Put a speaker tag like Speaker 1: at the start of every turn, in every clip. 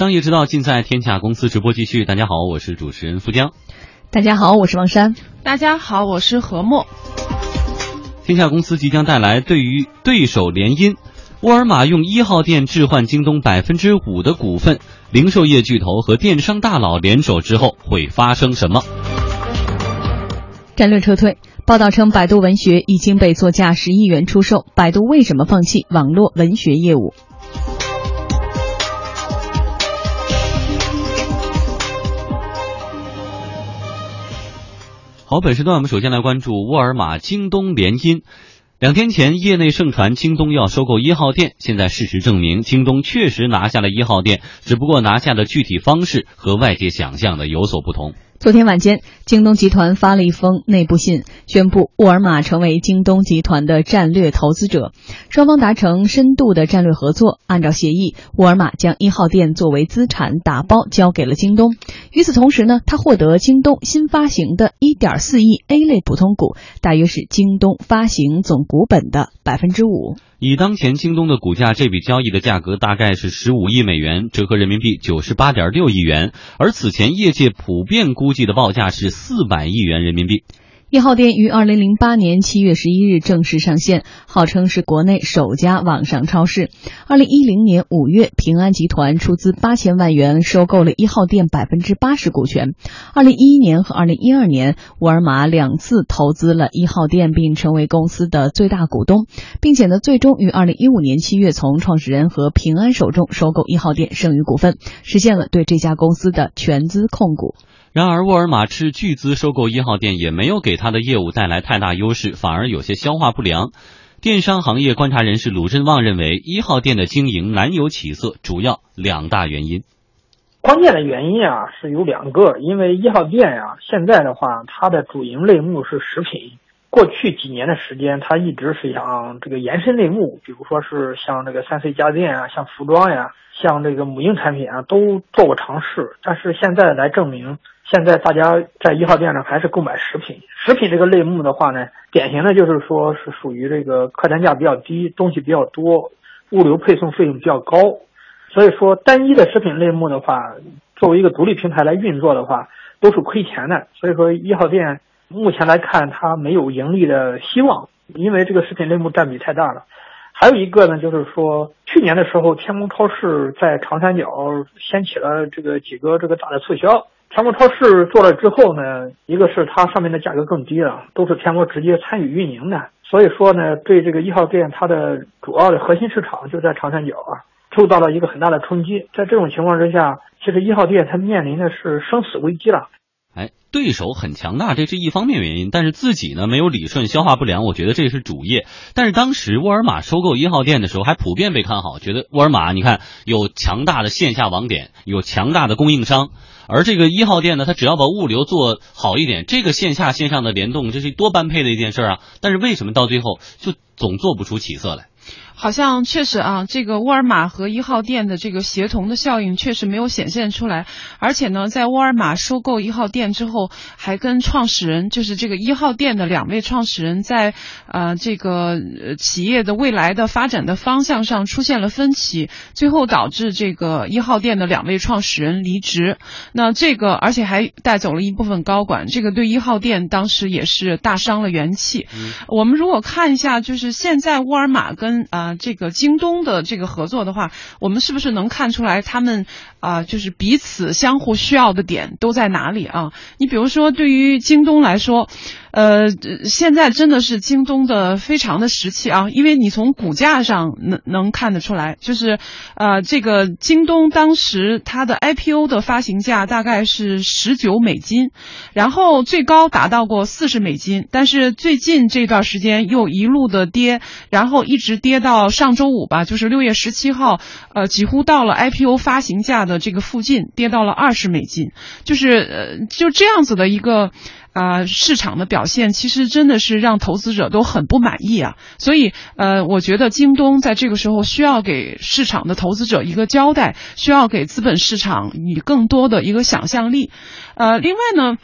Speaker 1: 商业之道尽在天下公司直播继续。大家好，我是主持人付江。
Speaker 2: 大家好，我是王珊。
Speaker 3: 大家好，我是何墨。
Speaker 1: 天下公司即将带来对于对手联姻，沃尔玛用一号店置换京东百分之五的股份，零售业巨头和电商大佬联手之后会发生什么？
Speaker 2: 战略撤退。报道称，百度文学已经被作价十亿元出售。百度为什么放弃网络文学业务？
Speaker 1: 好，本时段我们首先来关注沃尔玛京东联姻。两天前，业内盛传京东要收购一号店，现在事实证明，京东确实拿下了一号店，只不过拿下的具体方式和外界想象的有所不同。
Speaker 2: 昨天晚间，京东集团发了一封内部信，宣布沃尔玛成为京东集团的战略投资者，双方达成深度的战略合作。按照协议，沃尔玛将一号店作为资产打包交给了京东。与此同时呢，他获得京东新发行的1.4亿 A 类普通股，大约是京东发行总股本的百分之五。
Speaker 1: 以当前京东的股价，这笔交易的价格大概是十五亿美元，折合人民币九十八点六亿元。而此前业界普遍估计的报价是四百亿元人民币。
Speaker 2: 一号店于二零零八年七月十一日正式上线，号称是国内首家网上超市。二零一零年五月，平安集团出资八千万元收购了一号店百分之八十股权。二零一一年和二零一二年，沃尔玛两次投资了一号店，并成为公司的最大股东，并且呢，最终于二零一五年七月从创始人和平安手中收购一号店剩余股份，实现了对这家公司的全资控股。
Speaker 1: 然而，沃尔玛斥巨资收购一号店，也没有给他的业务带来太大优势，反而有些消化不良。电商行业观察人士鲁振旺认为，一号店的经营难有起色，主要两大原因。
Speaker 4: 关键的原因啊是有两个，因为一号店呀，现在的话，它的主营类目是食品。过去几年的时间，它一直是想这个延伸类目，比如说是像这个三 C 家电啊，像服装呀，像这个母婴产品啊，都做过尝试。但是现在来证明，现在大家在一号店呢还是购买食品。食品这个类目的话呢，典型的就是说是属于这个客单价比较低，东西比较多，物流配送费用比较高。所以说，单一的食品类目的话，作为一个独立平台来运作的话，都是亏钱的。所以说，一号店。目前来看，它没有盈利的希望，因为这个食品类目占比太大了。还有一个呢，就是说去年的时候，天猫超市在长三角掀起了这个几个这个大的促销。天猫超市做了之后呢，一个是它上面的价格更低了，都是天猫直接参与运营的，所以说呢，对这个一号店它的主要的核心市场就在长三角啊，受到了一个很大的冲击。在这种情况之下，其实一号店它面临的是生死危机了。
Speaker 1: 哎，对手很强大，这是一方面原因，但是自己呢没有理顺，消化不良，我觉得这是主业。但是当时沃尔玛收购一号店的时候，还普遍被看好，觉得沃尔玛你看有强大的线下网点，有强大的供应商，而这个一号店呢，它只要把物流做好一点，这个线下线上的联动，这是多般配的一件事啊。但是为什么到最后就总做不出起色来？
Speaker 3: 好像确实啊，这个沃尔玛和一号店的这个协同的效应确实没有显现出来。而且呢，在沃尔玛收购一号店之后，还跟创始人，就是这个一号店的两位创始人，在呃这个企业的未来的发展的方向上出现了分歧，最后导致这个一号店的两位创始人离职。那这个而且还带走了一部分高管，这个对一号店当时也是大伤了元气。我们如果看一下，就是现在沃尔玛跟啊。这个京东的这个合作的话，我们是不是能看出来他们啊，就是彼此相互需要的点都在哪里啊？你比如说，对于京东来说。呃，现在真的是京东的非常的时期啊，因为你从股价上能能看得出来，就是呃，这个京东当时它的 IPO 的发行价大概是十九美金，然后最高达到过四十美金，但是最近这段时间又一路的跌，然后一直跌跌到上周五吧，就是六月十七号，呃，几乎到了 IPO 发行价的这个附近，跌到了二十美金，就是呃，就这样子的一个。啊，市场的表现其实真的是让投资者都很不满意啊，所以呃，我觉得京东在这个时候需要给市场的投资者一个交代，需要给资本市场以更多的一个想象力，呃，另外呢。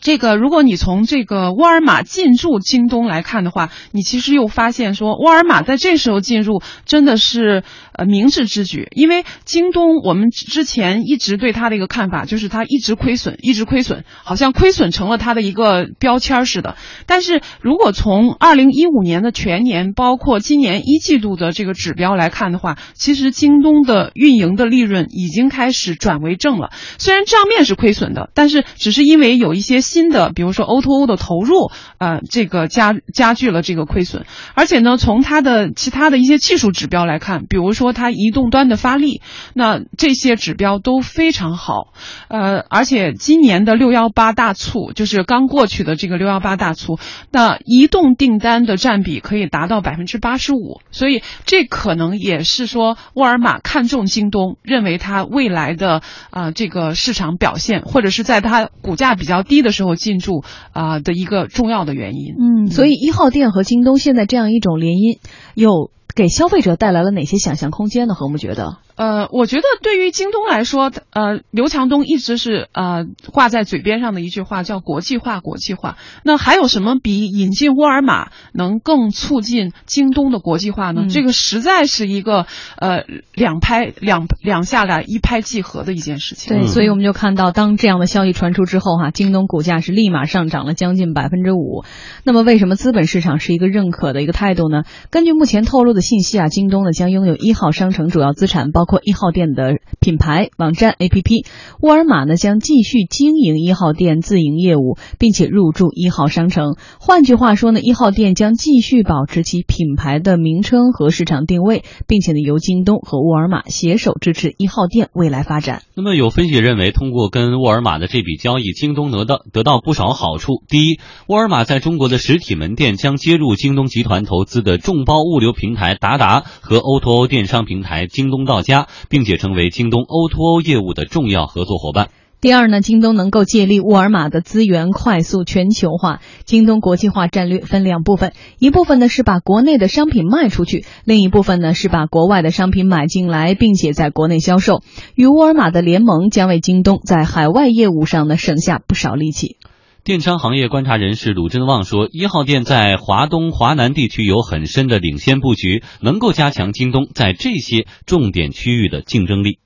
Speaker 3: 这个，如果你从这个沃尔玛进驻京东来看的话，你其实又发现说，沃尔玛在这时候进入真的是明智之举，因为京东我们之前一直对它的一个看法就是它一直亏损，一直亏损，好像亏损成了它的一个标签似的。但是如果从二零一五年的全年，包括今年一季度的这个指标来看的话，其实京东的运营的利润已经开始转为正了。虽然账面是亏损的，但是只是因为有一些新的，比如说 O2O 的投入，呃，这个加加剧了这个亏损。而且呢，从它的其他的一些技术指标来看，比如说它移动端的发力，那这些指标都非常好。呃，而且今年的六幺八大促，就是刚过去的这个六幺八大促，那移动订单的占比可以达到百分之八十五，所以这可能也是说沃尔玛看中京东，认为它未来的啊这个市场表现，或者是在它股价比较低的时候进驻啊的一个重要的原因。
Speaker 2: 嗯，所以一号店和京东现在这样一种联姻，有给消费者带来了哪些想象空间呢？何木觉得？
Speaker 3: 呃，我觉得对于京东来说，呃，刘强东一直是呃挂在嘴边上的一句话叫国际化，国际化。那还有什么比引进沃尔玛能更促进京东的国际化呢？
Speaker 2: 嗯
Speaker 3: 这个实在是一个呃两拍两两下来一拍即合的一件事情。
Speaker 2: 对，
Speaker 1: 嗯
Speaker 2: 所以我们就看到，当这样的消息传出之后，哈，京东股价是立马上涨了将近百分之五。那么，为什么资本市场是一个认可的一个态度呢？根据目前透露的信息啊，京东呢将拥有一号商城主要资产，包括一号店的品牌、网站、APP。沃尔玛呢将继续经营一号店自营业务，并且入驻一号商城。换句话说呢，一号店将继续保持其品牌的名称和市场定位，并且呢由京东和沃尔玛携手支持一号店未来发展。
Speaker 1: 那么有分析认为，通过跟沃尔玛的这笔交易，京东得到得到不少好处。第一，沃尔玛在中国的实体门店将接入京东集团投资的众包物流平台达达和 O2O 电商平台京东到家，并且成为京东 O2O 业务的重要合作伙伴。
Speaker 2: 第二呢，京东能够借力沃尔玛的资源快速全球化。京东国际化战略分两部分，一部分呢是把国内的商品卖出去，另一部分呢是把国外的商品买进来，并且在国内销售。与沃尔玛的联盟将为京东在海外业务上呢省下不少力气。
Speaker 1: 电商行业观察人士鲁振旺说，一号店在华东、华南地区有很深的领先布局，能够加强京东在这些重点区域的竞争力。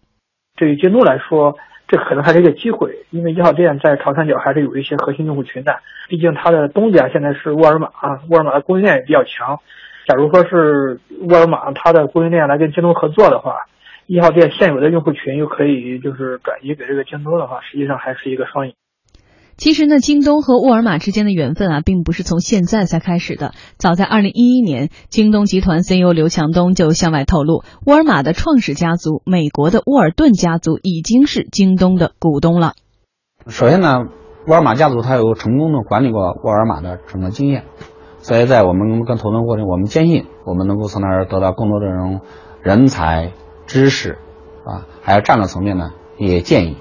Speaker 4: 对于京东来说，这可能还是一个机会，因为一号店在长三角还是有一些核心用户群的。毕竟它的东家现在是沃尔玛，沃尔玛的供应链也比较强。假如说是沃尔玛它的供应链来跟京东合作的话，一号店现有的用户群又可以就是转移给这个京东的话，实际上还是一个双赢。
Speaker 2: 其实呢，京东和沃尔玛之间的缘分啊，并不是从现在才开始的。早在二零一一年，京东集团 CEO 刘强东就向外透露，沃尔玛的创始家族美国的沃尔顿家族已经是京东的股东了。
Speaker 5: 首先呢，沃尔玛家族它有成功的管理过沃尔玛的整个经验，所以在我们跟投资过程，我们坚信我们能够从那儿得到更多这种人才、知识，啊，还有战略层面呢也建议。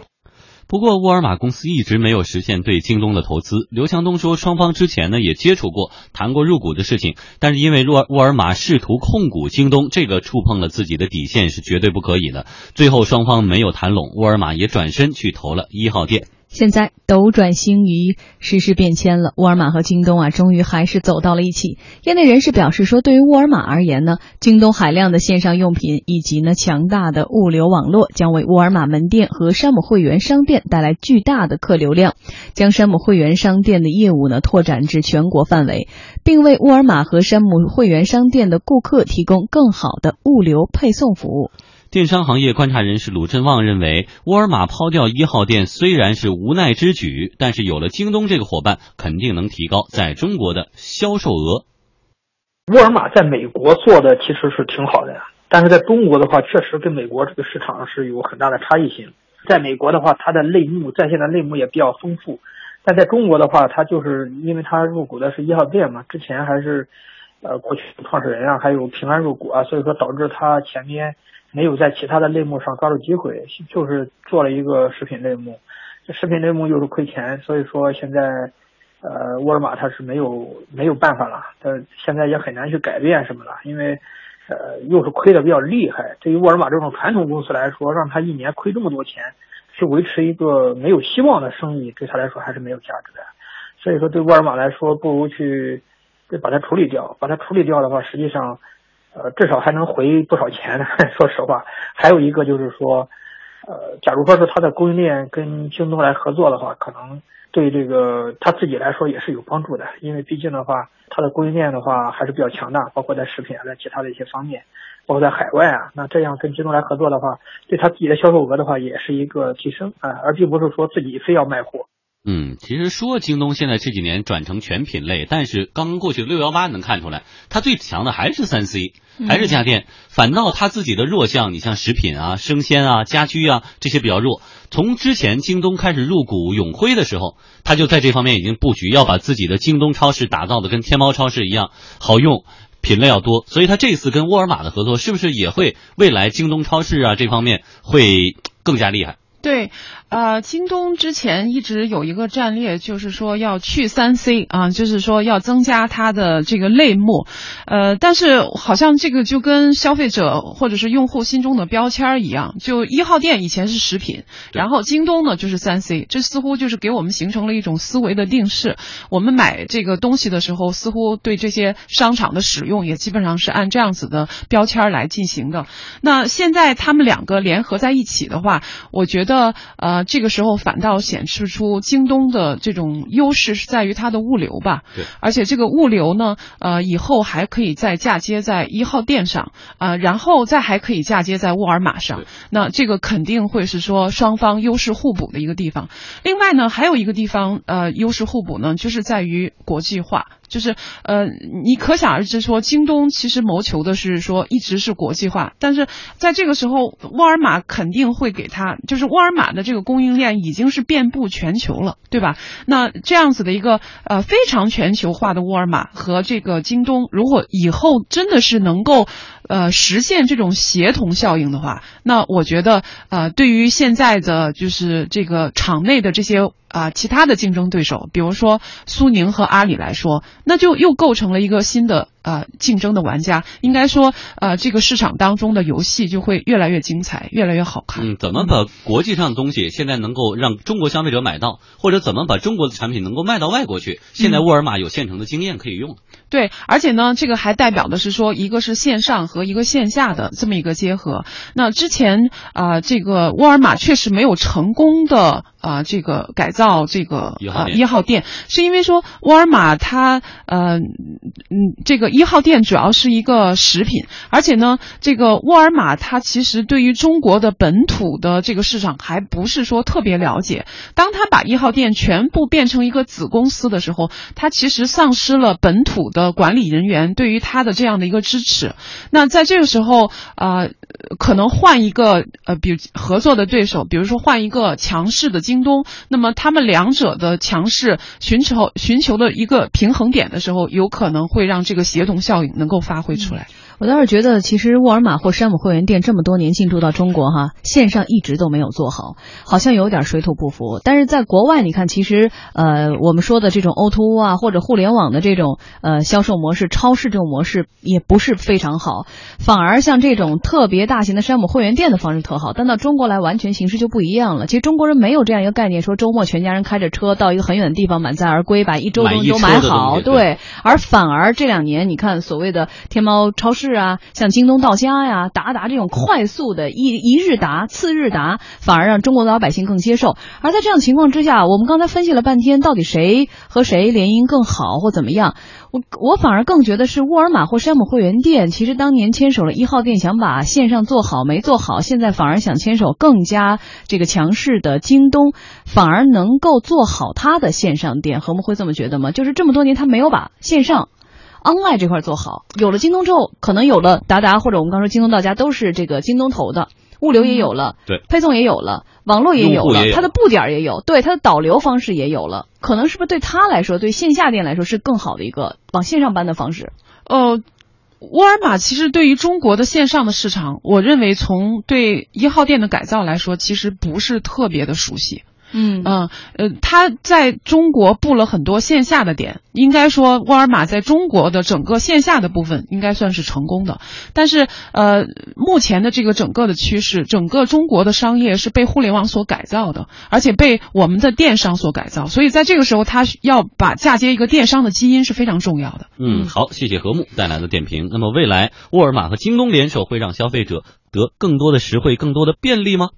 Speaker 1: 不过，沃尔玛公司一直没有实现对京东的投资。刘强东说，双方之前呢也接触过，谈过入股的事情，但是因为沃沃尔玛试图控股京东，这个触碰了自己的底线，是绝对不可以的。最后双方没有谈拢，沃尔玛也转身去投了一号店。
Speaker 2: 现在斗转星移，时事变迁了，沃尔玛和京东啊，终于还是走到了一起。业内人士表示说，对于沃尔玛而言呢，京东海量的线上用品以及呢强大的物流网络，将为沃尔玛门店和山姆会员商店带来巨大的客流量，将山姆会员商店的业务呢拓展至全国范围，并为沃尔玛和山姆会员商店的顾客提供更好的物流配送服务。
Speaker 1: 电商行业观察人士鲁振旺认为，沃尔玛抛掉一号店虽然是无奈之举，但是有了京东这个伙伴，肯定能提高在中国的销售额。
Speaker 4: 沃尔玛在美国做的其实是挺好的呀，但是在中国的话，确实跟美国这个市场是有很大的差异性。在美国的话，它的类目在线的类目也比较丰富，但在中国的话，它就是因为它入股的是一号店嘛，之前还是呃过去创始人啊，还有平安入股啊，所以说导致他前面没有在其他的类目上抓住机会，就是做了一个食品类目，这食品类目又是亏钱，所以说现在。呃，沃尔玛它是没有没有办法了，它现在也很难去改变什么了，因为呃又是亏的比较厉害。对于沃尔玛这种传统公司来说，让他一年亏这么多钱，去维持一个没有希望的生意，对他来说还是没有价值的。所以说，对沃尔玛来说，不如去得把它处理掉。把它处理掉的话，实际上，呃，至少还能回不少钱。说实话，还有一个就是说，呃，假如说是他的供应链跟京东来合作的话，可能对这个他自己来说也是有帮助的，因为毕竟的话，他的供应链的话还是比较强大，包括在食品啊，在其他的一些方面，包括在海外啊，那这样跟京东来合作的话，对他自己的销售额的话也是一个提升啊，而并不是说自己非要卖货。
Speaker 1: 嗯，其实说京东现在这几年转成全品类，但是刚刚过去的六幺八能看出来，它最强的还是三 C，还是家电。反倒它自己的弱项，你像食品啊、生鲜啊、家居啊这些比较弱。从之前京东开始入股永辉的时候，它就在这方面已经布局，要把自己的京东超市打造的跟天猫超市一样好用，品类要多。所以它这次跟沃尔玛的合作，是不是也会未来京东超市啊这方面会更加厉害？
Speaker 3: 对，呃，京东之前一直有一个战略，就是说要去三 C 啊，就是说要增加它的这个类目，呃，但是好像这个就跟消费者或者是用户心中的标签一样，就一号店以前是食品，然后京东呢就是三 C，这似乎就是给我们形成了一种思维的定式。我们买这个东西的时候，似乎对这些商场的使用也基本上是按这样子的标签来进行的。那现在他们两个联合在一起的话，我觉得。呃，这个时候反倒显示出京东的这种优势是在于它的物流吧。
Speaker 1: 对。
Speaker 3: 而且这个物流呢，呃，以后还可以再嫁接在一号店上，啊，然后再还可以嫁接在沃尔玛上。那这个肯定会是说双方优势互补的一个地方。另外呢，还有一个地方，呃，优势互补呢，就是在于国际化。就是呃，你可想而知，说京东其实谋求的是说一直是国际化，但是在这个时候，沃尔玛肯定会给他，就是沃尔玛的这个供应链已经是遍布全球了，对吧？那这样子的一个呃非常全球化的沃尔玛和这个京东，如果以后真的是能够呃实现这种协同效应的话，那我觉得呃对于现在的就是这个场内的这些。啊，其他的竞争对手，比如说苏宁和阿里来说，那就又构成了一个新的。呃，竞争的玩家应该说，呃，这个市场当中的游戏就会越来越精彩，越来越好看。
Speaker 1: 嗯，怎么把国际上的东西现在能够让中国消费者买到，或者怎么把中国的产品能够卖到外国去？现在沃尔玛有现成的经验可以用。
Speaker 3: 对，而且呢，这个还代表的是说，一个是线上和一个线下的这么一个结合。那之前啊，这个沃尔玛确实没有成功的啊，这个改造这个
Speaker 1: 啊
Speaker 3: 一号店，是因为说沃尔玛它呃嗯这个。一号店主要是一个食品，而且呢，这个沃尔玛它其实对于中国的本土的这个市场还不是说特别了解。当他把一号店全部变成一个子公司的时候，他其实丧失了本土的管理人员对于他的这样的一个支持。那在这个时候，呃，可能换一个呃，比如合作的对手，比如说换一个强势的京东，那么他们两者的强势寻求寻求的一个平衡点的时候，有可能会让这个协。同效应能够发挥出来。
Speaker 2: 我倒是觉得，其实沃尔玛或山姆会员店这么多年进驻到中国，哈，线上一直都没有做好，好像有点水土不服。但是在国外，你看，其实呃，我们说的这种 O2O 啊，或者互联网的这种呃销售模式，超市这种模式也不是非常好，反而像这种特别大型的山姆会员店的方式特好。但到中国来，完全形式就不一样了。其实中国人没有这样一个概念，说周末全家人开着车到一个很远的地方满载而归，把一周东西都买好，对。而反而这两年，你看所谓的天猫超市是啊，像京东到家呀、达达这种快速的一一日达、次日达，反而让中国的老百姓更接受。而在这样情况之下，我们刚才分析了半天，到底谁和谁联姻更好或怎么样？我我反而更觉得是沃尔玛或山姆会员店，其实当年牵手了一号店，想把线上做好没做好，现在反而想牵手更加这个强势的京东，反而能够做好它的线上店。何木会这么觉得吗？就是这么多年他没有把线上。Online 这块做好，有了京东之后，可能有了达达或者我们刚说京东到家都是这个京东投的，物流也有了，
Speaker 1: 对，
Speaker 2: 配送也有了，网络也有了，它的布点也有，对，它的导流方式也有了，可能是不是对他来说，对线下店来说是更好的一个往线上搬的方式？
Speaker 3: 呃，沃尔玛其实对于中国的线上的市场，我认为从对一号店的改造来说，其实不是特别的熟悉。
Speaker 2: 嗯
Speaker 3: 嗯呃，他在中国布了很多线下的点，应该说沃尔玛在中国的整个线下的部分应该算是成功的。但是呃，目前的这个整个的趋势，整个中国的商业是被互联网所改造的，而且被我们的电商所改造，所以在这个时候，他要把嫁接一个电商的基因是非常重要的。
Speaker 1: 嗯，好，谢谢何木带来的点评。那么未来沃尔玛和京东联手会让消费者得更多的实惠、更多的便利吗？